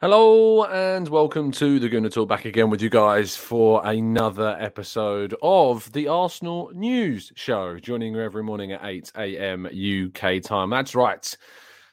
Hello and welcome to the Gooner Talk back again with you guys for another episode of the Arsenal News Show. Joining you every morning at 8 a.m. UK time. That's right.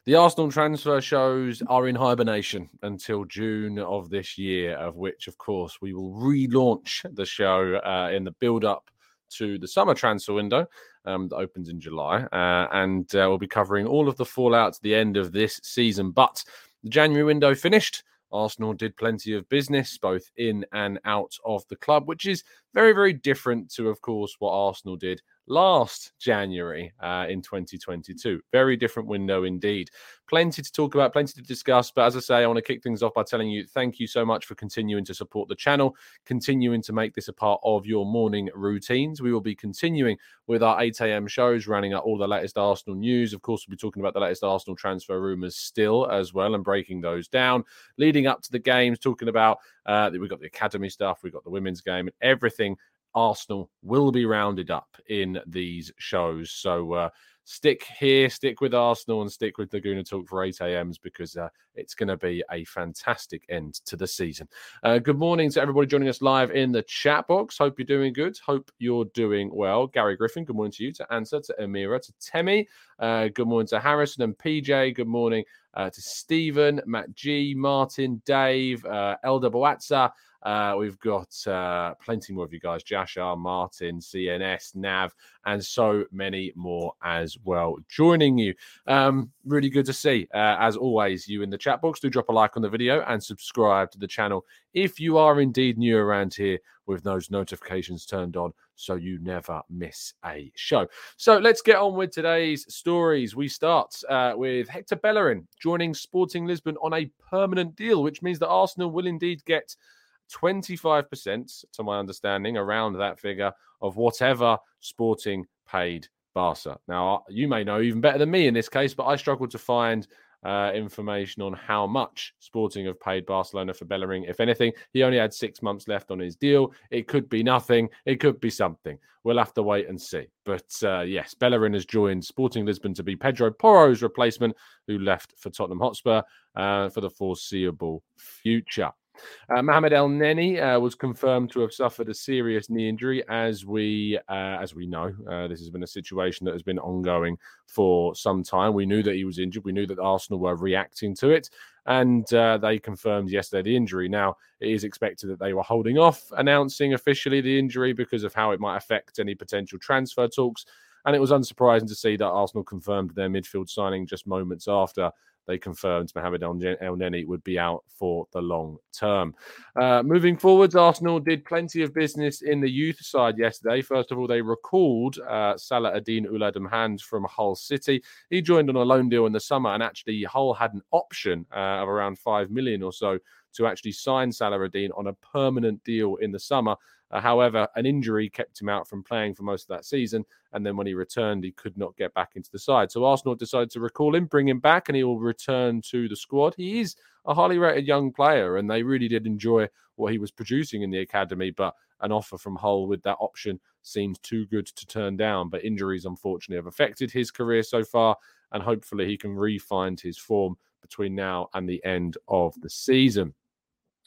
The Arsenal transfer shows are in hibernation until June of this year, of which, of course, we will relaunch the show uh, in the build up to the summer transfer window um, that opens in July. Uh, and uh, we'll be covering all of the fallout to the end of this season. But the January window finished. Arsenal did plenty of business both in and out of the club, which is very, very different to, of course, what Arsenal did last January uh, in 2022. Very different window indeed. Plenty to talk about, plenty to discuss. But as I say, I want to kick things off by telling you thank you so much for continuing to support the channel, continuing to make this a part of your morning routines. We will be continuing with our 8 a.m. shows, running out all the latest Arsenal news. Of course, we'll be talking about the latest Arsenal transfer rumours still as well and breaking those down. Leading up to the games, talking about uh, we've got the academy stuff, we've got the women's game, and everything Arsenal will be rounded up in these shows. So uh, stick here, stick with Arsenal, and stick with the Gooner Talk for 8 a.m.s because uh, it's going to be a fantastic end to the season. Uh, good morning to everybody joining us live in the chat box. Hope you're doing good. Hope you're doing well. Gary Griffin, good morning to you, to Answer, to Amira, to Temi. Uh, good morning to Harrison and PJ. Good morning uh, to Stephen, Matt G, Martin, Dave, uh, Elder Boatza. Uh, we've got uh, plenty more of you guys Jashar, Martin, CNS, Nav, and so many more as well joining you. Um, really good to see. Uh, as always, you in the chat box, do drop a like on the video and subscribe to the channel if you are indeed new around here with those notifications turned on so you never miss a show. So let's get on with today's stories. We start uh, with Hector Bellerin joining Sporting Lisbon on a permanent deal, which means that Arsenal will indeed get 25%, to my understanding, around that figure of whatever Sporting paid Barca. Now, you may know even better than me in this case, but I struggled to find uh, information on how much Sporting have paid Barcelona for Bellerin. If anything, he only had six months left on his deal. It could be nothing. It could be something. We'll have to wait and see. But uh, yes, Bellerin has joined Sporting Lisbon to be Pedro Porro's replacement, who left for Tottenham Hotspur uh, for the foreseeable future. Uh, Mohamed Elneny uh, was confirmed to have suffered a serious knee injury, as we uh, as we know. Uh, this has been a situation that has been ongoing for some time. We knew that he was injured. We knew that Arsenal were reacting to it, and uh, they confirmed yesterday the injury. Now it is expected that they were holding off announcing officially the injury because of how it might affect any potential transfer talks. And it was unsurprising to see that Arsenal confirmed their midfield signing just moments after they confirmed Mohamed Elneny would be out for the long term. Uh, moving forwards, Arsenal did plenty of business in the youth side yesterday. First of all, they recalled uh, Salah-Eddine Oulad M'Hand from Hull City. He joined on a loan deal in the summer, and actually, Hull had an option uh, of around five million or so to actually sign Salah-Eddine on a permanent deal in the summer. Uh, however, an injury kept him out from playing for most of that season. And then when he returned, he could not get back into the side. So Arsenal decided to recall him, bring him back, and he will return to the squad. He is a highly rated young player, and they really did enjoy what he was producing in the academy. But an offer from Hull with that option seems too good to turn down. But injuries, unfortunately, have affected his career so far, and hopefully he can re-find his form between now and the end of the season.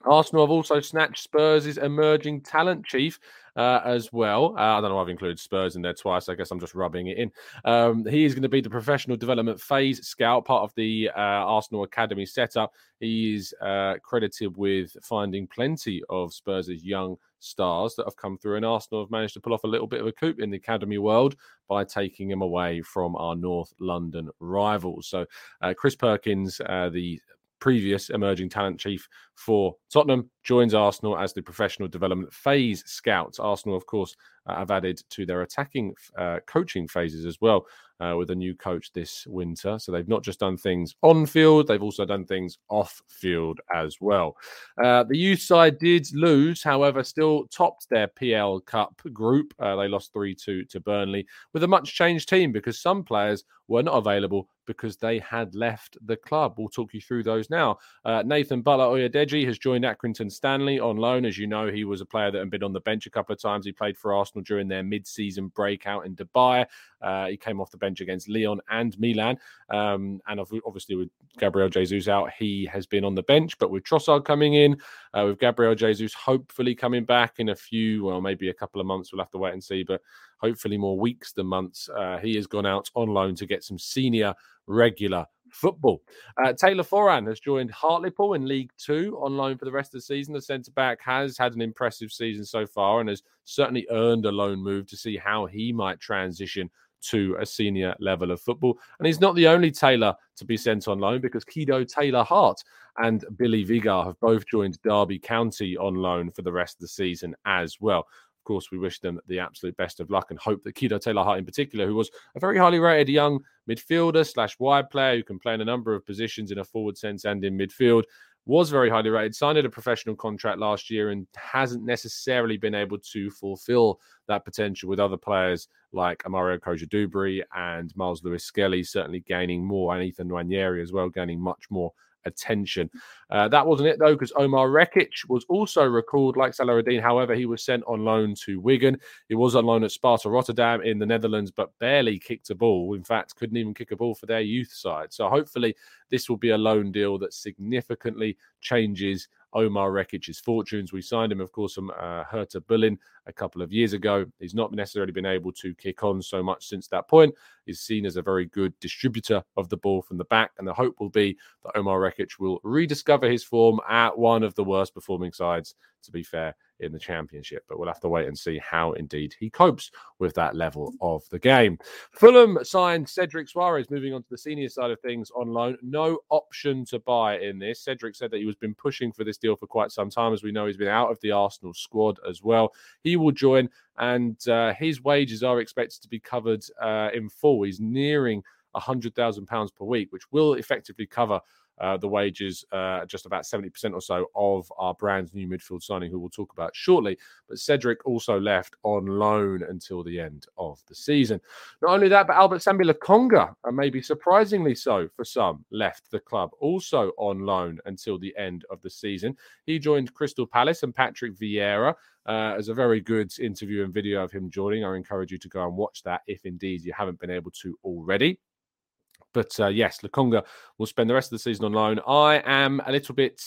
Arsenal have also snatched Spurs' emerging talent chief uh, as well. Uh, I don't know, I've included Spurs in there twice. I guess I'm just rubbing it in. Um, he is going to be the professional development phase scout, part of the uh, Arsenal Academy setup. He is uh, credited with finding plenty of Spurs' young stars that have come through, and Arsenal have managed to pull off a little bit of a coup in the academy world by taking him away from our North London rivals. So, uh, Chris Perkins, uh, the previous emerging talent chief for Tottenham, joins Arsenal as the professional development phase scout. Arsenal, of course, uh, have added to their attacking uh, coaching phases as well uh, with a new coach this winter. So they've not just done things on field, they've also done things off field as well. Uh, the youth side did lose, however, still topped their PL Cup group. Uh, they lost 3 2 to Burnley with a much changed team because some players were not available because they had left the club. We'll talk you through those now. Uh, Nathan Butler Oyedeji has joined Accrington Stanley on loan. As you know, he was a player that had been on the bench a couple of times. He played for Arsenal during their mid season breakout in Dubai. Uh, he came off the bench against Lyon and Milan. Um, and obviously, with Gabriel Jesus out, he has been on the bench. But with Trossard coming in, uh, with Gabriel Jesus hopefully coming back in a few, well, maybe a couple of months, we'll have to wait and see. But hopefully, more weeks than months, uh, he has gone out on loan to get some senior regular football. Uh, Taylor Foran has joined Hartlepool in League Two on loan for the rest of the season. The centre back has had an impressive season so far and has certainly earned a loan move to see how he might transition to a senior level of football. And he's not the only Taylor to be sent on loan because Kido Taylor Hart and Billy Vigar have both joined Derby County on loan for the rest of the season as well. Course, we wish them the absolute best of luck and hope that Kido Taylor Hart, in particular, who was a very highly rated young midfielder slash wide player who can play in a number of positions in a forward sense and in midfield, was very highly rated, signed a professional contract last year, and hasn't necessarily been able to fulfill that potential with other players like Amario Cogia and Myles Lewis Skelly, certainly gaining more, and Ethan Nwaneri as well, gaining much more attention. Uh, that wasn't it though, because Omar Rekik was also recalled like Salah-Eddine. However, he was sent on loan to Wigan. He was on loan at Sparta Rotterdam in the Netherlands, but barely kicked a ball. In fact, couldn't even kick a ball for their youth side. So hopefully, this will be a loan deal that significantly changes Omar Rekik's fortunes. We signed him, of course, from uh, Hertha Berlin a couple of years ago. He's not necessarily been able to kick on so much since that point. He's seen as a very good distributor of the ball from the back, and the hope will be that Omar Rekik will rediscover his form at one of the worst performing sides, to be fair, in the championship. But we'll have to wait and see how indeed he copes with that level of the game. Fulham signed Cedric Soares, moving on to the senior side of things on loan. No option to buy in this. Cedric said that he was been pushing for this deal for quite some time. As we know, he's been out of the Arsenal squad as well. He will join, and uh, his wages are expected to be covered uh, in full. He's nearing £100,000 per week, which will effectively cover uh, the wages, uh, just about 70% or so of our brand new midfield signing, who we'll talk about shortly. But Cedric also left on loan until the end of the season. Not only that, but Albert Sambi Lokonga, and maybe surprisingly so for some, left the club also on loan until the end of the season. He joined Crystal Palace and Patrick Vieira. Uh, as a very good interview and video of him joining. I encourage you to go and watch that if indeed you haven't been able to already. But uh, yes, Lokonga will spend the rest of the season on loan. I am a little bit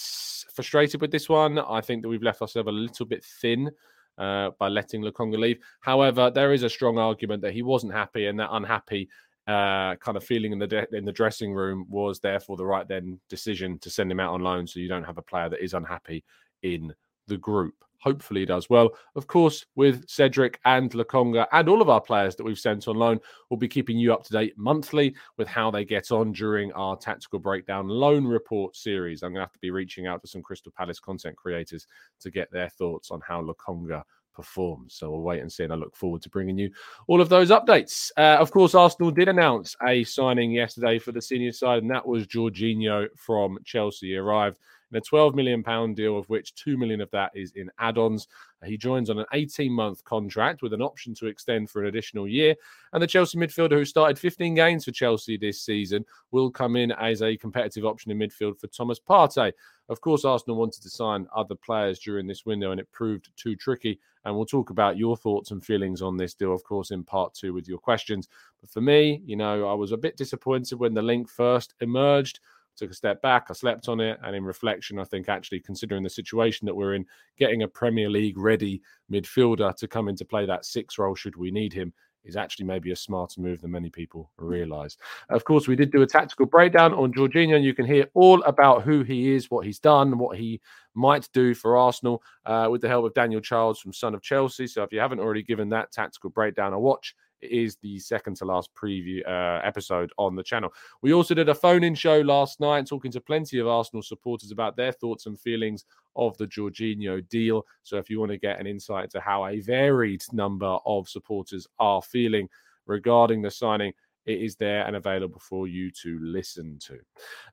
frustrated with this one. I think that we've left ourselves a little bit thin uh, by letting Lokonga leave. However, there is a strong argument that he wasn't happy and that unhappy uh, kind of feeling in the de- in the dressing room was therefore the right then decision to send him out on loan, so you don't have a player that is unhappy in the group. Hopefully, does well. Of course, with Cedric and Lokonga and all of our players that we've sent on loan, we'll be keeping you up to date monthly with how they get on during our tactical breakdown loan report series. I'm going to have to be reaching out to some Crystal Palace content creators to get their thoughts on how Lokonga performs. So we'll wait and see. And I look forward to bringing you all of those updates. Uh, of course, Arsenal did announce a signing yesterday for the senior side, and that was Jorginho from Chelsea. He arrived in a 12 million pound deal, of which 2 million of that is in add-ons. He joins on an 18-month contract with an option to extend for an additional year. And the Chelsea midfielder, who started 15 games for Chelsea this season, will come in as a competitive option in midfield for Thomas Partey. Of course, Arsenal wanted to sign other players during this window, and it proved too tricky. And we'll talk about your thoughts and feelings on this deal, of course, in part two with your questions. But for me, you know, I was a bit disappointed when the link first emerged. Took a step back, I slept on it, and in reflection, I think actually considering the situation that we're in, getting a Premier League ready midfielder to come into play that six role should we need him is actually maybe a smarter move than many people realize. Of course, we did do a tactical breakdown on Jorginho, and you can hear all about who he is, what he's done, what he might do for Arsenal uh, with the help of Daniel Childs from Son of Chelsea. So if you haven't already given that tactical breakdown a watch, is the second to last preview uh, episode on the channel. We also did a phone in show last night talking to plenty of Arsenal supporters about their thoughts and feelings of the Jorginho deal. So if you want to get an insight into how a varied number of supporters are feeling regarding the signing, it is there and available for you to listen to.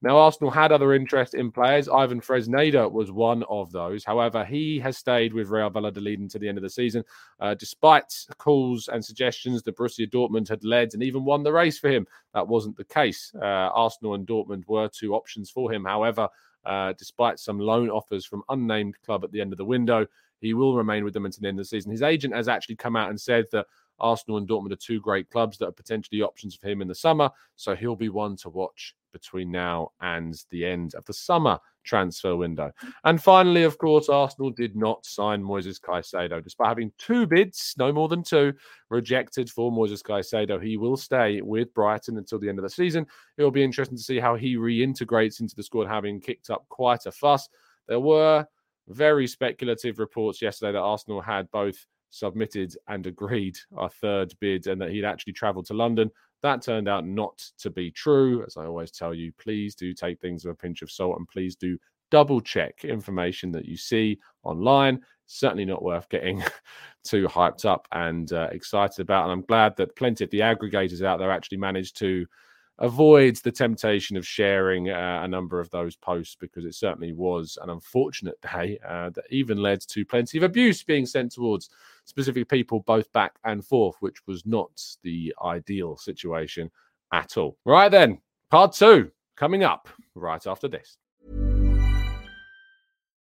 Now, Arsenal had other interest in players. Ivan Fresneda was one of those. However, he has stayed with Real Valladolid until the end of the season, uh, despite calls and suggestions that Borussia Dortmund had led and even won the race for him. That wasn't the case. Uh, Arsenal and Dortmund were two options for him. However, uh, despite some loan offers from unnamed club at the end of the window, he will remain with them until the end of the season. His agent has actually come out and said that Arsenal and Dortmund are two great clubs that are potentially options for him in the summer. So he'll be one to watch between now and the end of the summer transfer window. And finally, of course, Arsenal did not sign Moises Caicedo. Despite having two bids, no more than two, rejected for Moises Caicedo, he will stay with Brighton until the end of the season. It will be interesting to see how he reintegrates into the squad, having kicked up quite a fuss. There were very speculative reports yesterday that Arsenal had both submitted and agreed our third bid and that he'd actually traveled to London. That turned out not to be true. As I always tell you, please do take things with a pinch of salt and please do double check information that you see online. Certainly not worth getting too hyped up and uh, excited about. And I'm glad that plenty of the aggregators out there actually managed to avoids the temptation of sharing uh, a number of those posts because it certainly was an unfortunate day uh, that even led to plenty of abuse being sent towards specific people both back and forth, which was not the ideal situation at all. Right then, part two coming up right after this.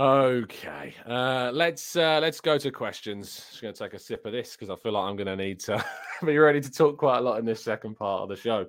Okay, uh, let's uh, let's go to questions. Just going to take a sip of this because I feel like I'm going to need to be ready to talk quite a lot in this second part of the show.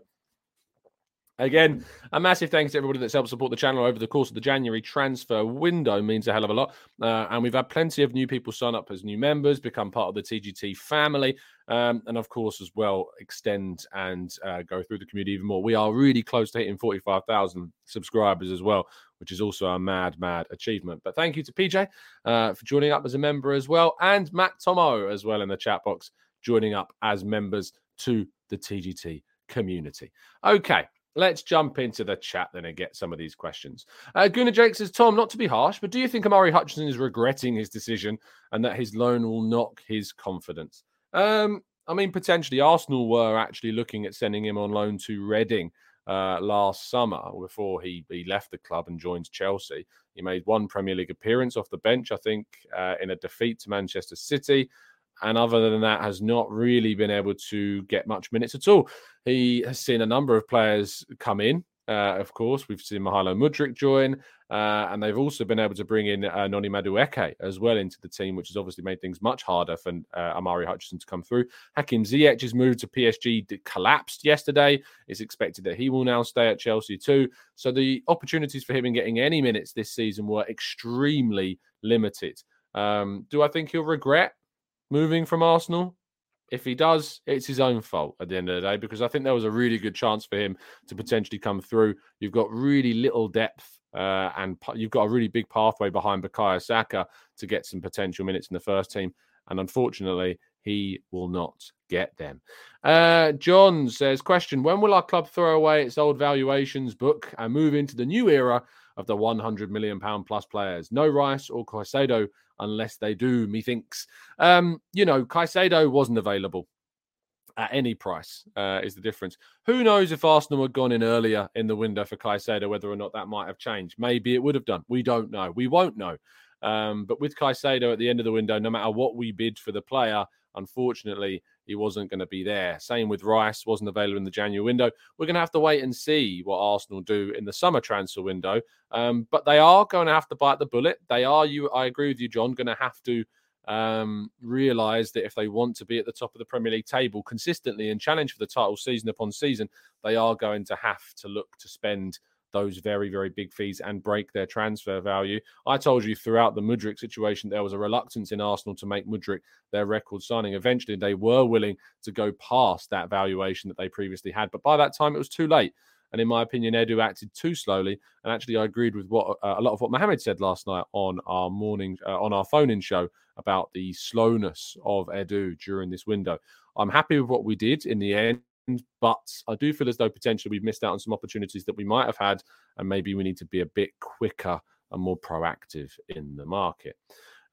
Again, a massive thanks to everybody that's helped support the channel over the course of the January transfer window. Means a hell of a lot, uh, and we've had plenty of new people sign up as new members, become part of the TGT family, um, and of course, as well, extend and uh, go through the community even more. We are really close to hitting forty-five thousand subscribers as well, which is also a mad, mad achievement. But thank you to PJ uh, for joining up as a member as well, and Matt Tomo as well in the chat box joining up as members to the TGT community. Okay, let's jump into the chat then and get some of these questions. Uh, Gunnar Jake says, Tom, not to be harsh, but do you think Omari Hutchinson is regretting his decision and that his loan will knock his confidence? Um, I mean, potentially Arsenal were actually looking at sending him on loan to Reading uh, last summer before he, he left the club and joined Chelsea. He made one Premier League appearance off the bench, I think, uh, in a defeat to Manchester City. And other than that, has not really been able to get much minutes at all. He has seen a number of players come in uh, of course, we've seen Mykhailo Mudryk join, uh, and they've also been able to bring in uh, Noni Madueke as well into the team, which has obviously made things much harder for uh, Omari Hutchinson to come through. Hakim Ziyech's move to PSG collapsed yesterday. It's expected that he will now stay at Chelsea too. So the opportunities for him in getting any minutes this season were extremely limited. Um, do I think he'll regret moving from Arsenal? If he does, it's his own fault at the end of the day because I think there was a really good chance for him to potentially come through. You've got really little depth uh, and you've got a really big pathway behind Bukayo Saka to get some potential minutes in the first team. And unfortunately, he will not get them. Uh, John says, question, when will our club throw away its old valuations book and move into the new era of the 100 million pound plus players? No Rice or Caicedo unless they do, methinks. Um, you know, Caicedo wasn't available at any price, uh, is the difference. Who knows if Arsenal had gone in earlier in the window for Caicedo, whether or not that might have changed. Maybe it would have done. We don't know. We won't know. Um, but with Caicedo at the end of the window, no matter what we bid for the player, unfortunately, he wasn't going to be there. Same with Rice, wasn't available in the January window. We're going to have to wait and see what Arsenal do in the summer transfer window. Um, but they are going to have to bite the bullet. They are, you. I agree with you, John, going to have to um, realize that if they want to be at the top of the Premier League table consistently and challenge for the title season upon season, they are going to have to look to spend those very, very big fees and break their transfer value. I told you throughout the Mudryk situation, there was a reluctance in Arsenal to make Mudryk their record signing. Eventually, they were willing to go past that valuation that they previously had. But by that time, it was too late. And in my opinion, Edu acted too slowly. And actually, I agreed with what uh, a lot of what Mohamed said last night on our morning uh, on our phone-in show about the slowness of Edu during this window. I'm happy with what we did in the end but I do feel as though potentially we've missed out on some opportunities that we might have had, and maybe we need to be a bit quicker and more proactive in the market.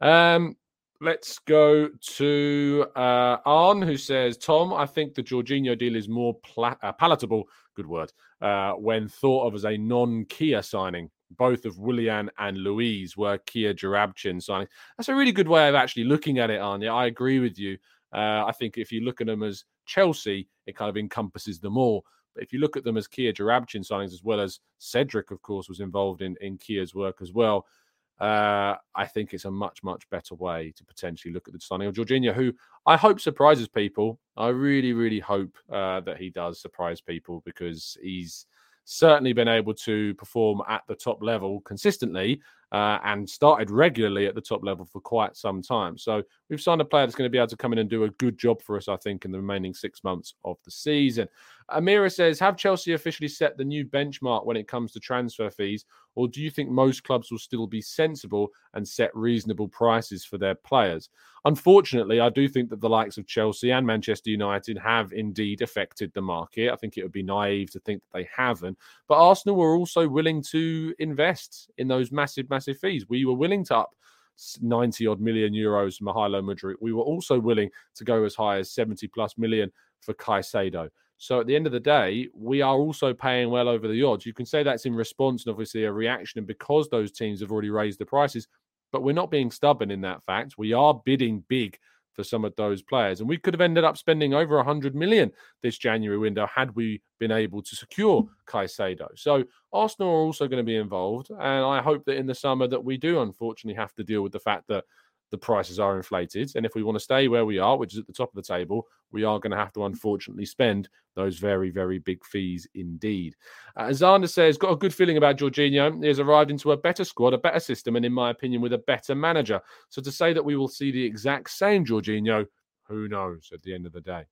Um, let's go to uh, Arn, who says, Tom, I think the Jorginho deal is more pla- uh, palatable, good word, uh, when thought of as a non Kia signing. Both of Willian and Luiz were Kia Joorabchian signings. That's a really good way of actually looking at it, Anya. I agree with you. Uh, I think if you look at them as Chelsea, it kind of encompasses them all. But if you look at them as Kia Joorabchian signings, as well as Cedric, of course, was involved in, in Kia's work as well, uh, I think it's a much, much better way to potentially look at the signing of Jorginho, who I hope surprises people. I really, really hope uh, that he does surprise people because he's certainly been able to perform at the top level consistently uh, and started regularly at the top level for quite some time. So we've signed a player that's going to be able to come in and do a good job for us, I think, in the remaining six months of the season. Amira says, Have Chelsea officially set the new benchmark when it comes to transfer fees, or do you think most clubs will still be sensible and set reasonable prices for their players? Unfortunately, I do think that the likes of Chelsea and Manchester United have indeed affected the market. I think it would be naive to think that they haven't. But Arsenal were also willing to invest in those massive, massive fees. We were willing to up 90 odd million euros for Mykhailo Mudryk. We were also willing to go as high as 70 plus million for Caicedo. So at the end of the day, we are also paying well over the odds. You can say that's in response and obviously a reaction, and because those teams have already raised the prices, but we're not being stubborn in that fact. We are bidding big for some of those players, and we could have ended up spending over 100 million this January window had we been able to secure Caicedo. So Arsenal are also going to be involved, and I hope that in the summer that we do unfortunately have to deal with the fact that the prices are inflated. And if we want to stay where we are, which is at the top of the table, we are going to have to unfortunately spend those very, very big fees indeed. Uh, Zander says, got a good feeling about Jorginho. He has arrived into a better squad, a better system, and in my opinion, with a better manager. So to say that we will see the exact same Jorginho who knows at the end of the day?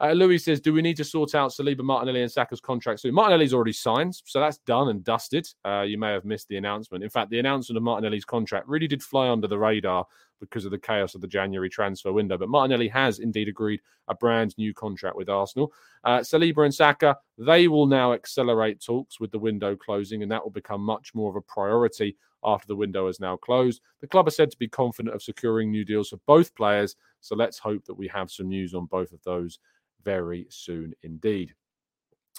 Uh, Louis says, Do we need to sort out Saliba, Martinelli, and Saka's contracts soon? Martinelli's already signed, so that's done and dusted. Uh, you may have missed the announcement. In fact, the announcement of Martinelli's contract really did fly under the radar because of the chaos of the January transfer window. But Martinelli has indeed agreed a brand new contract with Arsenal. Uh, Saliba and Saka, they will now accelerate talks with the window closing, and that will become much more of a priority after the window is now closed. The club are said to be confident of securing new deals for both players, so let's hope that we have some news on both of those very soon indeed.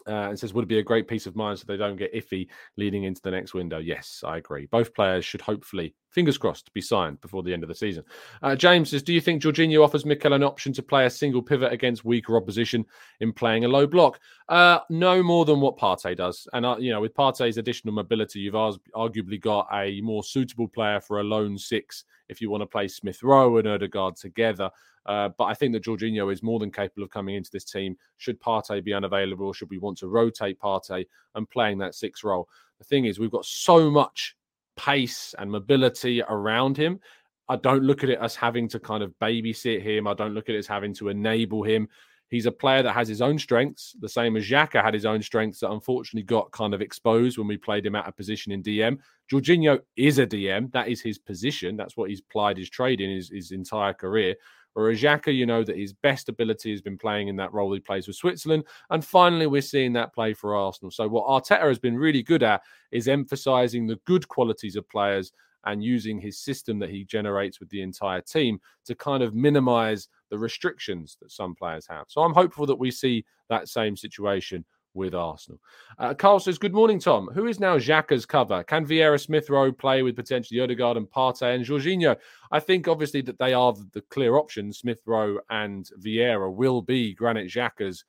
Uh, and says, would it be a great peace of mind so they don't get iffy leading into the next window? Yes, I agree. Both players should hopefully, fingers crossed, to be signed before the end of the season. Uh, James says, do you think Jorginho offers Mikel an option to play a single pivot against weaker opposition in playing a low block? Uh, no more than what Partey does. And, uh, you know, with Partey's additional mobility, you've arguably got a more suitable player for a lone six if you want to play Smith Rowe and Odegaard together. Uh, but I think that Jorginho is more than capable of coming into this team. Should Partey be unavailable, should we want to rotate Partey and playing that six role? The thing is, we've got so much pace and mobility around him. I don't look at it as having to kind of babysit him. I don't look at it as having to enable him. He's a player that has his own strengths, the same as Xhaka had his own strengths that unfortunately got kind of exposed when we played him out of position in DM. Jorginho is a DM. That is his position. That's what he's plied his trade in his, his entire career. Whereas Xhaka, you know that his best ability has been playing in that role he plays with Switzerland. And finally, we're seeing that play for Arsenal. So, what Arteta has been really good at is emphasizing the good qualities of players and using his system that he generates with the entire team to kind of minimize the restrictions that some players have. So, I'm hopeful that we see that same situation with Arsenal. Uh, Carl says, Good morning, Tom. Who is now Xhaka's cover? Can Vieira Smith Rowe play with potentially Odegaard and Partey and Jorginho? I think obviously that they are the clear options. Smith Rowe and Vieira will be Granit Xhaka's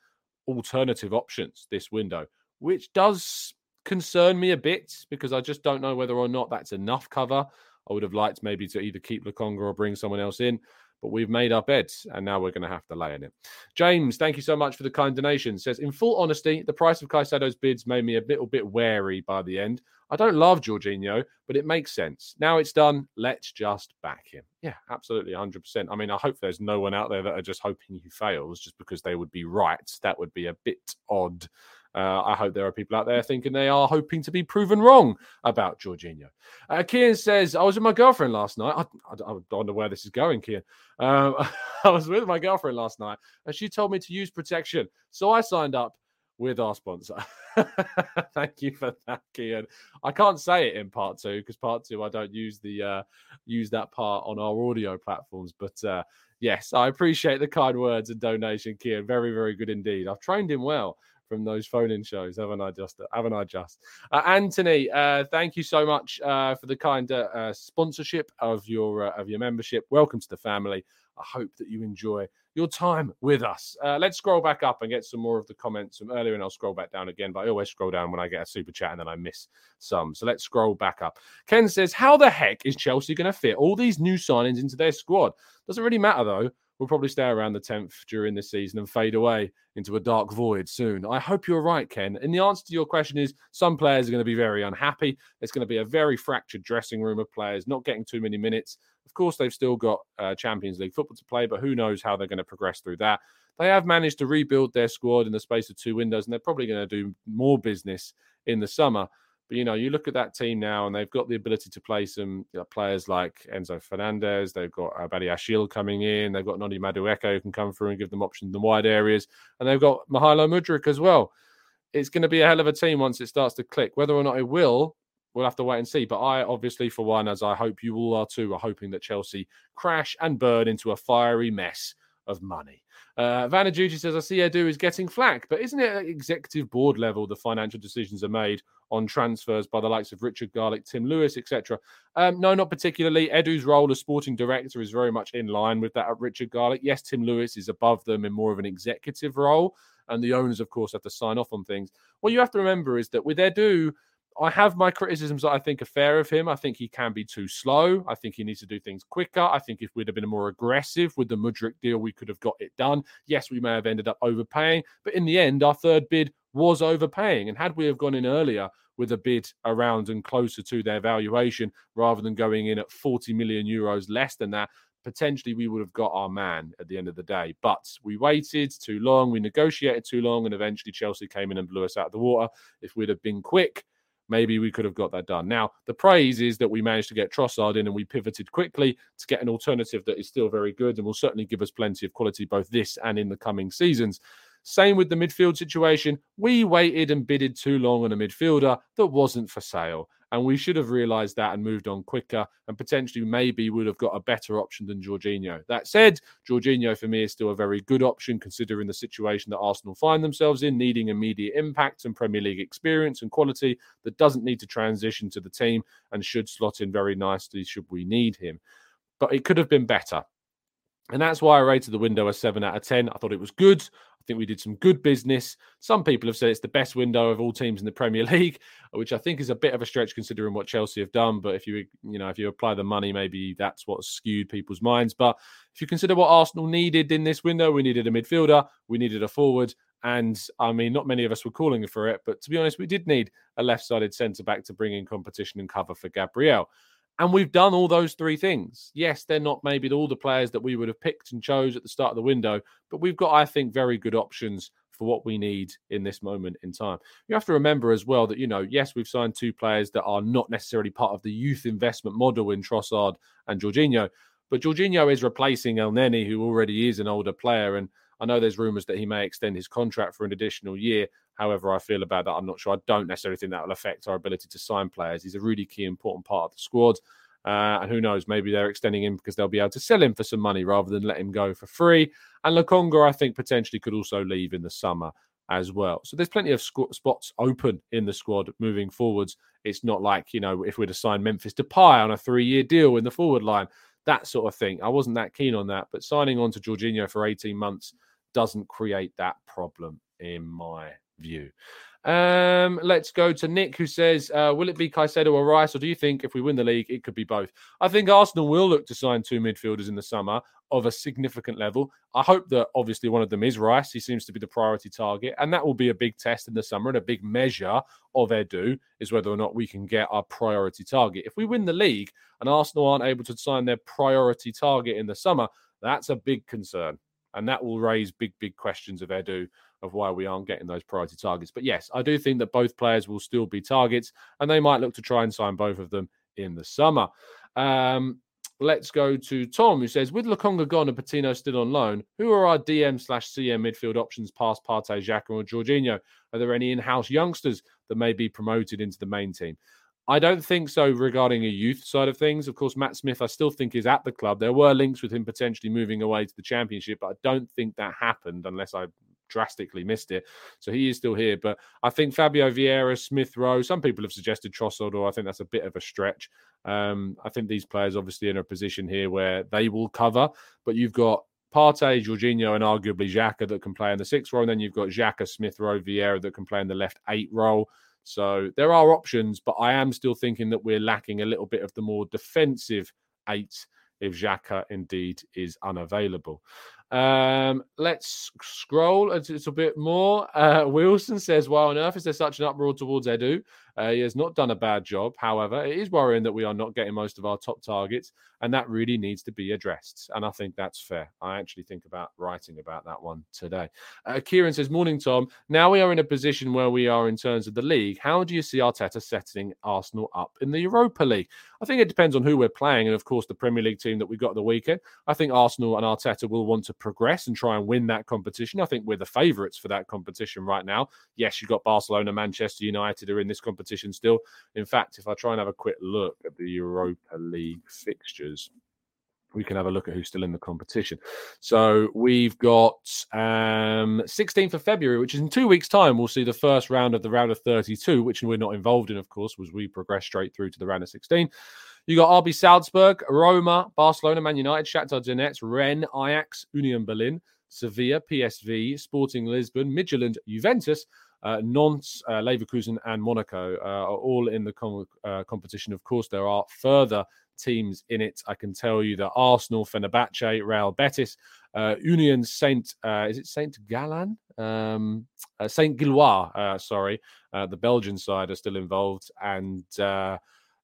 alternative options this window, which does concern me a bit because I just don't know whether or not that's enough cover. I would have liked maybe to either keep Lokonga or bring someone else in but we've made our beds and now we're going to have to lay in it. James, thank you so much for the kind donation. Says, in full honesty, the price of Caicedo's bids made me a little bit wary by the end. I don't love Jorginho, but it makes sense. Now it's done. Let's just back him. Yeah, absolutely, 100%. I mean, I hope there's no one out there that are just hoping he fails just because they would be right. That would be a bit odd. Uh, I hope there are people out there thinking they are hoping to be proven wrong about Jorginho. Uh, Kian says, I was with my girlfriend last night. I, I, I don't know where this is going, Kian. Um, I was with my girlfriend last night and she told me to use protection. So I signed up with our sponsor. Thank you for that, Kian. I can't say it in part two because part two I don't use the uh, use that part on our audio platforms. But uh, yes, I appreciate the kind words and donation, Kian. Very, very good indeed. I've trained him well from those phone-in shows, haven't I? Just haven't I? Just uh, Anthony, uh, thank you so much uh, for the kind uh, uh, sponsorship of your uh, of your membership. Welcome to the family. I hope that you enjoy your time with us. let's scroll back up and get some more of the comments from earlier, and I'll scroll back down again. But I always scroll down when I get a super chat, and then I miss some. So let's scroll back up. Ken says, "How the heck is Chelsea going to fit all these new signings into their squad? Doesn't really matter though." Will probably stay around the 10th during this season and fade away into a dark void soon. I hope you're right, Ken. And the answer to your question is some players are going to be very unhappy. It's going to be a very fractured dressing room of players not getting too many minutes. Of course, they've still got uh, Champions League football to play, but who knows how they're going to progress through that. They have managed to rebuild their squad in the space of two windows, and they're probably going to do more business in the summer. But you know, you look at that team now, and they've got the ability to play some you know, players like Enzo Fernandez. They've got uh, Badiashile coming in. They've got Noni Madueke who can come through and give them options in the wide areas, and they've got Mykhailo Mudryk as well. It's going to be a hell of a team once it starts to click. Whether or not it will, we'll have to wait and see. But I, obviously, for one, as I hope you all are too, are hoping that Chelsea crash and burn into a fiery mess of money. Uh, Vanna says, I see Edu is getting flack, but isn't it at executive board level the financial decisions are made on transfers by the likes of Richard Garlick, Tim Lewis, etc.? Um, no, not particularly. Edu's role as sporting director is very much in line with that of Richard Garlick. Yes, Tim Lewis is above them in more of an executive role, and the owners, of course, have to sign off on things. What you have to remember is that with Edu, I have my criticisms that I think are fair of him. I think he can be too slow. I think he needs to do things quicker. I think if we'd have been more aggressive with the Mudryk deal, we could have got it done. Yes, we may have ended up overpaying, but in the end, our third bid was overpaying. And had we have gone in earlier with a bid around and closer to their valuation rather than going in at 40 million euros less than that, potentially we would have got our man at the end of the day. But we waited too long, we negotiated too long, and eventually Chelsea came in and blew us out of the water. If we'd have been quick, maybe we could have got that done. Now, the praise is that we managed to get Trossard in and we pivoted quickly to get an alternative that is still very good and will certainly give us plenty of quality both this and in the coming seasons. Same with the midfield situation. We waited and bidded too long on a midfielder that wasn't for sale. And we should have realised that and moved on quicker and potentially maybe would have got a better option than Jorginho. That said, Jorginho for me is still a very good option considering the situation that Arsenal find themselves in, needing immediate impact and Premier League experience and quality that doesn't need to transition to the team and should slot in very nicely should we need him. But it could have been better. And that's why I rated the window a 7 out of 10. I thought it was good. I think we did some good business. Some people have said it's the best window of all teams in the Premier League, which I think is a bit of a stretch considering what Chelsea have done. But if you, you know, if you apply the money, maybe that's what skewed people's minds. But if you consider what Arsenal needed in this window, we needed a midfielder, we needed a forward. And I mean, not many of us were calling for it, but to be honest, we did need a left sided centre back to bring in competition and cover for Gabriel. And we've done all those three things. Yes, they're not maybe all the players that we would have picked and chose at the start of the window, but we've got, I think, very good options for what we need in this moment in time. You have to remember as well that, you know, yes, we've signed two players that are not necessarily part of the youth investment model in Trossard and Jorginho, but Jorginho is replacing Elneny, who already is an older player. And I know there's rumours that he may extend his contract for an additional year. However, I feel about that, I'm not sure. I don't necessarily think that will affect our ability to sign players. He's a really key, important part of the squad. Uh, and who knows, maybe they're extending him because they'll be able to sell him for some money rather than let him go for free. And Lokonga, I think, potentially could also leave in the summer as well. So there's plenty of squ- spots open in the squad moving forwards. It's not like, you know, if we'd have Memphis to Depay on a three year deal in the forward line, that sort of thing. I wasn't that keen on that. But signing on to Jorginho for 18 months doesn't create that problem in my view. Um, let's go to Nick, who says, uh, "Will it be Caicedo or Rice, or do you think if we win the league, it could be both?" I think Arsenal will look to sign two midfielders in the summer of a significant level. I hope that obviously one of them is Rice. He seems to be the priority target, and that will be a big test in the summer and a big measure of Edu is whether or not we can get our priority target. If we win the league and Arsenal aren't able to sign their priority target in the summer, that's a big concern, and that will raise big, big questions of Edu of why we aren't getting those priority targets. But yes, I do think that both players will still be targets, and they might look to try and sign both of them in the summer. Um, let's go to Tom, who says, with Lokonga gone and Patino still on loan, who are our DM slash CM midfield options past Partey, Xhaka, or Jorginho? Are there any in-house youngsters that may be promoted into the main team? I don't think so regarding a youth side of things. Of course, Matt Smith, I still think is at the club. There were links with him potentially moving away to the championship, but I don't think that happened unless I drastically missed it. So he is still here. But I think Fabio Vieira, Smith Rowe, some people have suggested Trossard, or I think that's a bit of a stretch. Um, I think these players obviously in a position here where they will cover, but you've got Partey, Jorginho, and arguably Xhaka that can play in the sixth role. And then you've got Xhaka, Smith Rowe, Vieira that can play in the left eight role. So there are options, but I am still thinking that we're lacking a little bit of the more defensive eight if Xhaka indeed is unavailable. Um, let's scroll a little bit more. Uh, Wilson says, Why on earth is there such an uproar towards Edu? Uh, he has not done a bad job. However, it is worrying that we are not getting most of our top targets, and that really needs to be addressed. And I think that's fair. I actually think about writing about that one today. Uh, Kieran says, Morning, Tom. Now we are in a position where we are in terms of the league. How do you see Arteta setting Arsenal up in the Europa League? I think it depends on who we're playing, and of course, the Premier League team that we got the weekend. I think Arsenal and Arteta will want to progress and try and win that competition. I think we're the favourites for that competition right now. Yes, you've got Barcelona, Manchester United are in this competition still. In fact, if I try and have a quick look at the Europa League fixtures, we can have a look at who's still in the competition. So we've got um, 16th of February, which is in two weeks' time. We'll see the first round of the round of 32, which we're not involved in, of course, was we progress straight through to the round of 16. You got RB Salzburg, Roma, Barcelona, Man United, Shakhtar Donetsk, Rennes, Ajax, Union Berlin, Sevilla, PSV, Sporting Lisbon, Midtjylland, Juventus, Nantes, uh, Leverkusen, and Monaco uh, are all in the com- uh, competition. Of course, there are further teams in it. I can tell you that Arsenal, Fenerbahce, Real Betis, uh, Union Saint, uh, is it Saint Gallen? Um, Saint Gilloise, sorry, the Belgian side are still involved, and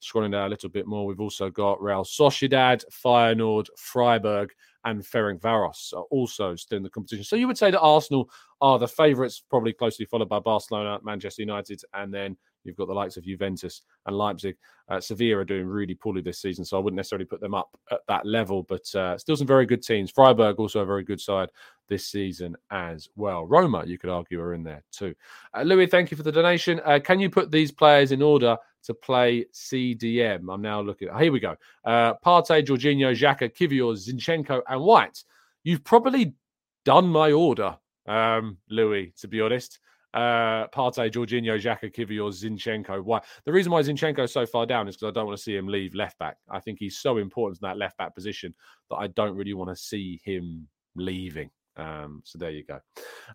scrolling down a little bit more, we've also got Real Sociedad, Feyenoord, Freiburg, and Ferencvaros are also still in the competition. So you would say that Arsenal are the favourites, probably closely followed by Barcelona, Manchester United, and then you've got the likes of Juventus and Leipzig. Uh, Sevilla are doing really poorly this season, so I wouldn't necessarily put them up at that level, but uh, still some very good teams. Freiburg also a very good side this season as well. Roma, you could argue, are in there too. Uh, Louis, thank you for the donation. Uh, can you put these players in order to play CDM. I'm now looking. Here we go. Uh, Partey, Jorginho, Xhaka, Kivior, Zinchenko, and White. You've probably done my order, um, Louis. To be honest, uh, Partey, Jorginho, Xhaka, Kivior, Zinchenko. Why? The reason why Zinchenko is so far down is because I don't want to see him leave left back. I think he's so important in that left back position that I don't really want to see him leaving. Um, so there you go.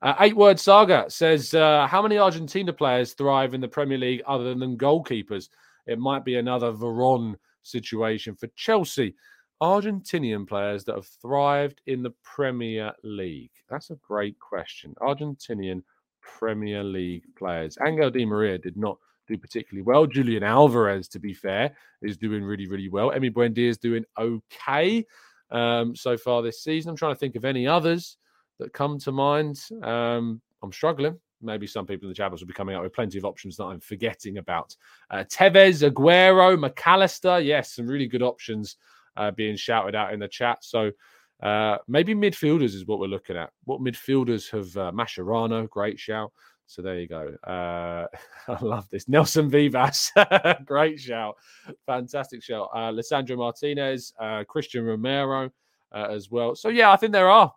Uh, eight word saga says uh, how many Argentina players thrive in the Premier League other than goalkeepers? It might be another Veron situation for Chelsea. Argentinian players that have thrived in the Premier League. That's a great question. Argentinian Premier League players. Angel Di Maria did not do particularly well. Julian Alvarez, to be fair, is doing really, really well. Emi Buendia is doing okay um, so far this season. I'm trying to think of any others that come to mind. Um, I'm struggling. Maybe some people in the channels will be coming up with plenty of options that I'm forgetting about. Uh, Tevez, Aguero, Mac Allister. Yes, some really good options uh, being shouted out in the chat. So uh, maybe midfielders is what we're looking at. What midfielders have uh, Mascherano, great shout. So there you go. Uh, I love this. Nelson Vivas, great shout. Fantastic shout. Uh, Lisandro Martinez, uh, Cristian Romero uh, as well. So yeah, I think there are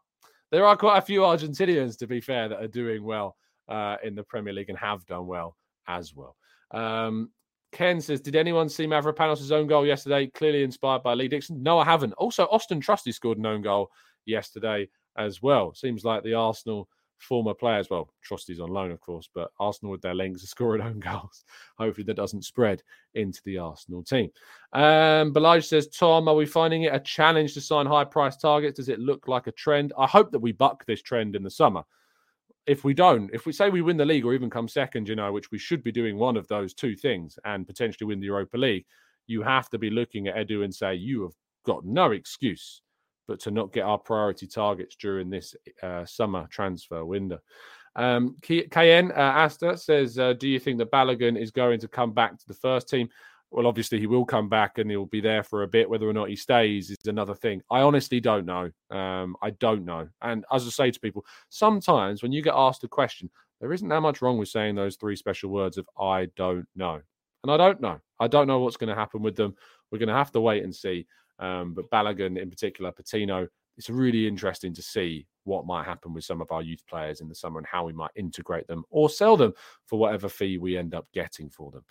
there are quite a few Argentinians, to be fair, that are doing well uh, in the Premier League and have done well as well. Um, Ken says, Did anyone see Mavropanos' own goal yesterday? Clearly inspired by Lee Dixon. No, I haven't. Also, Austin Trusty scored an own goal yesterday as well. Seems like the Arsenal former players, well, Trusty's on loan, of course, but Arsenal with their links are scoring own goals. Hopefully that doesn't spread into the Arsenal team. Um, Balaj says, Tom, are we finding it a challenge to sign high price targets? Does it look like a trend? I hope that we buck this trend in the summer if we don't, if we say we win the league or even come second, you know, which we should be doing one of those two things and potentially win the Europa League, you have to be looking at Edu and say, you have got no excuse but to not get our priority targets during this uh, summer transfer window. Um, KN uh, Asta says, uh, Do you think that Balogun is going to come back to the first team? well, obviously he will come back and he'll be there for a bit. Whether or not he stays is another thing. I honestly don't know. Um, I don't know. And as I say to people, sometimes when you get asked a question, there isn't that much wrong with saying those three special words of "I don't know," and I don't know. I don't know what's going to happen with them. We're going to have to wait and see. Um, but Balogun, in particular, Patino, it's really interesting to see what might happen with some of our youth players in the summer and how we might integrate them or sell them for whatever fee we end up getting for them.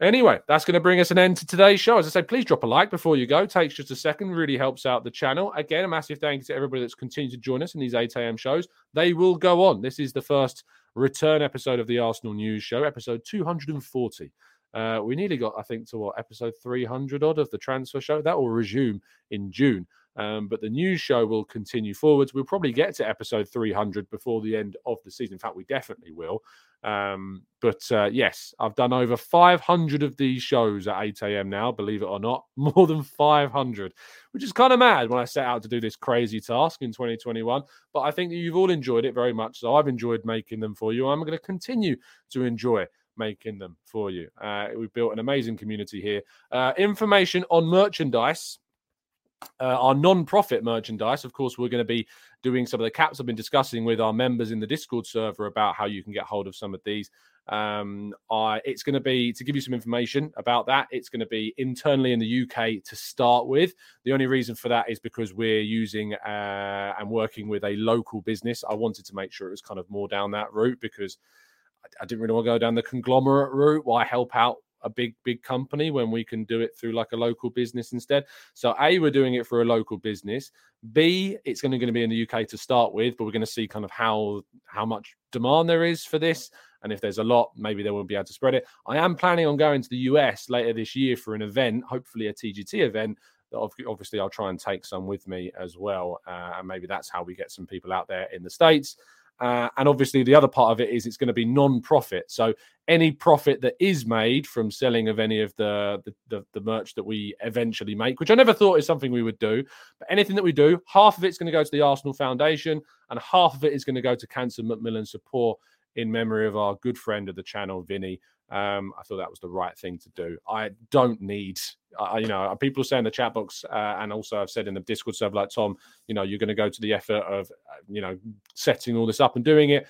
Anyway, that's going to bring us an end to today's show. As I say, please drop a like before you go. It takes just a second, really helps out the channel. Again, a massive thank you to everybody that's continued to join us in these 8 a.m. shows. They will go on. This is the first return episode of the Arsenal News Show, episode 240. Uh, we nearly got, I think, to what episode 300 odd of the transfer show. That will resume in June. Um, but the news show will continue forwards. We'll probably get to episode 300 before the end of the season. In fact, we definitely will. Um, but uh, yes, I've done over 500 of these shows at 8 a.m. now, believe it or not, more than 500, which is kind of mad when I set out to do this crazy task in 2021. But I think that you've all enjoyed it very much. So I've enjoyed making them for you. I'm going to continue to enjoy making them for you. Uh, we've built an amazing community here. Uh, information on merchandise uh, our non-profit merchandise of course we're going to be doing some of the caps i've been discussing with our members in the discord server about how you can get hold of some of these um I, it's going to be to give you some information about that it's going to be internally in the uk to start with the only reason for that is because we're using uh, and working with a local business i wanted to make sure it was kind of more down that route because I, didn't really want to go down the conglomerate route why help out a big big company when we can do it through like a local business instead? So a we're doing it for a local business. B it's going to, going to be in the uk to start with but we're going to see kind of how how much demand there is for this and if there's a lot maybe they won't be able to spread it. I am planning on going to the us later this year for an event hopefully a tgt event obviously I'll try and take some with me as well, uh, and maybe that's how we get some people out there in the states. Uh, and obviously, the other part of it is it's going to be non-profit. So any profit that is made from selling of any of the, the, the the merch that we eventually make, which I never thought is something we would do, but anything that we do, half of it's going to go to the Arsenal Foundation, and half of it is going to go to Cancer Macmillan support in memory of our good friend of the channel, Vinny. Um, I thought that was the right thing to do. I don't need, uh, you know, people say in the chat box, uh, and also I've said in the Discord server, like Tom, you know, you're going to go to the effort of, uh, you know, setting all this up and doing it.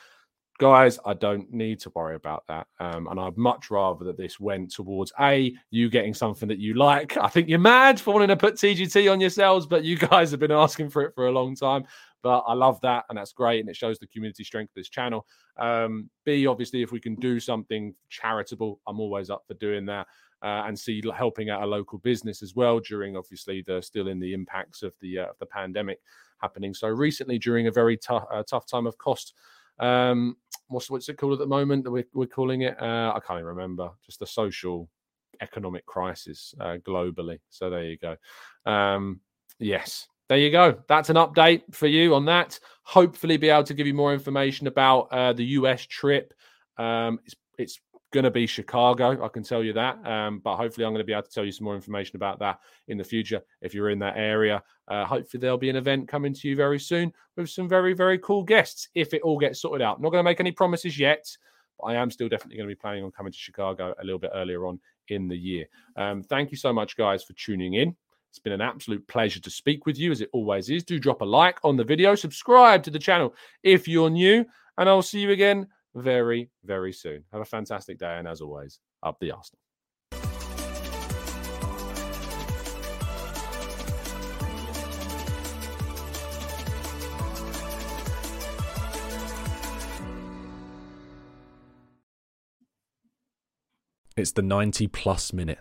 guys, I don't need to worry about that. Um, and I'd much rather that this went towards A, you getting something that you like. I think you're mad for wanting to put TGT on yourselves, but you guys have been asking for it for a long time. But I love that, and that's great, and it shows the community strength of this channel. Um, B, obviously, if we can do something charitable, I'm always up for doing that. Uh, and see helping out a local business as well during obviously the still in the impacts of the uh, the pandemic happening so recently during a very tough uh, tough time of cost um, what's what's it called at the moment that we're, we're calling it? Uh, I can't even remember. Just a social economic crisis uh, globally. So there you go. Um, yes, there you go. That's an update for you on that. Hopefully, be able to give you more information about uh, the US trip. Um, it's it's going to be Chicago. I can tell you that. Um, but hopefully, I'm going to be able to tell you some more information about that in the future if you're in that area. Uh, hopefully, there'll be an event coming to you very soon with some very, very cool guests if it all gets sorted out. Not going to make any promises yet, but I am still definitely going to be planning on coming to Chicago a little bit earlier on in the year. Um, thank you so much, guys, for tuning in. It's been an absolute pleasure to speak with you, as it always is. Do drop a like on the video, subscribe to the channel if you're new, and I'll see you again very, very soon. Have a fantastic day. And as always, up the Arsenal. It's the 90 plus minute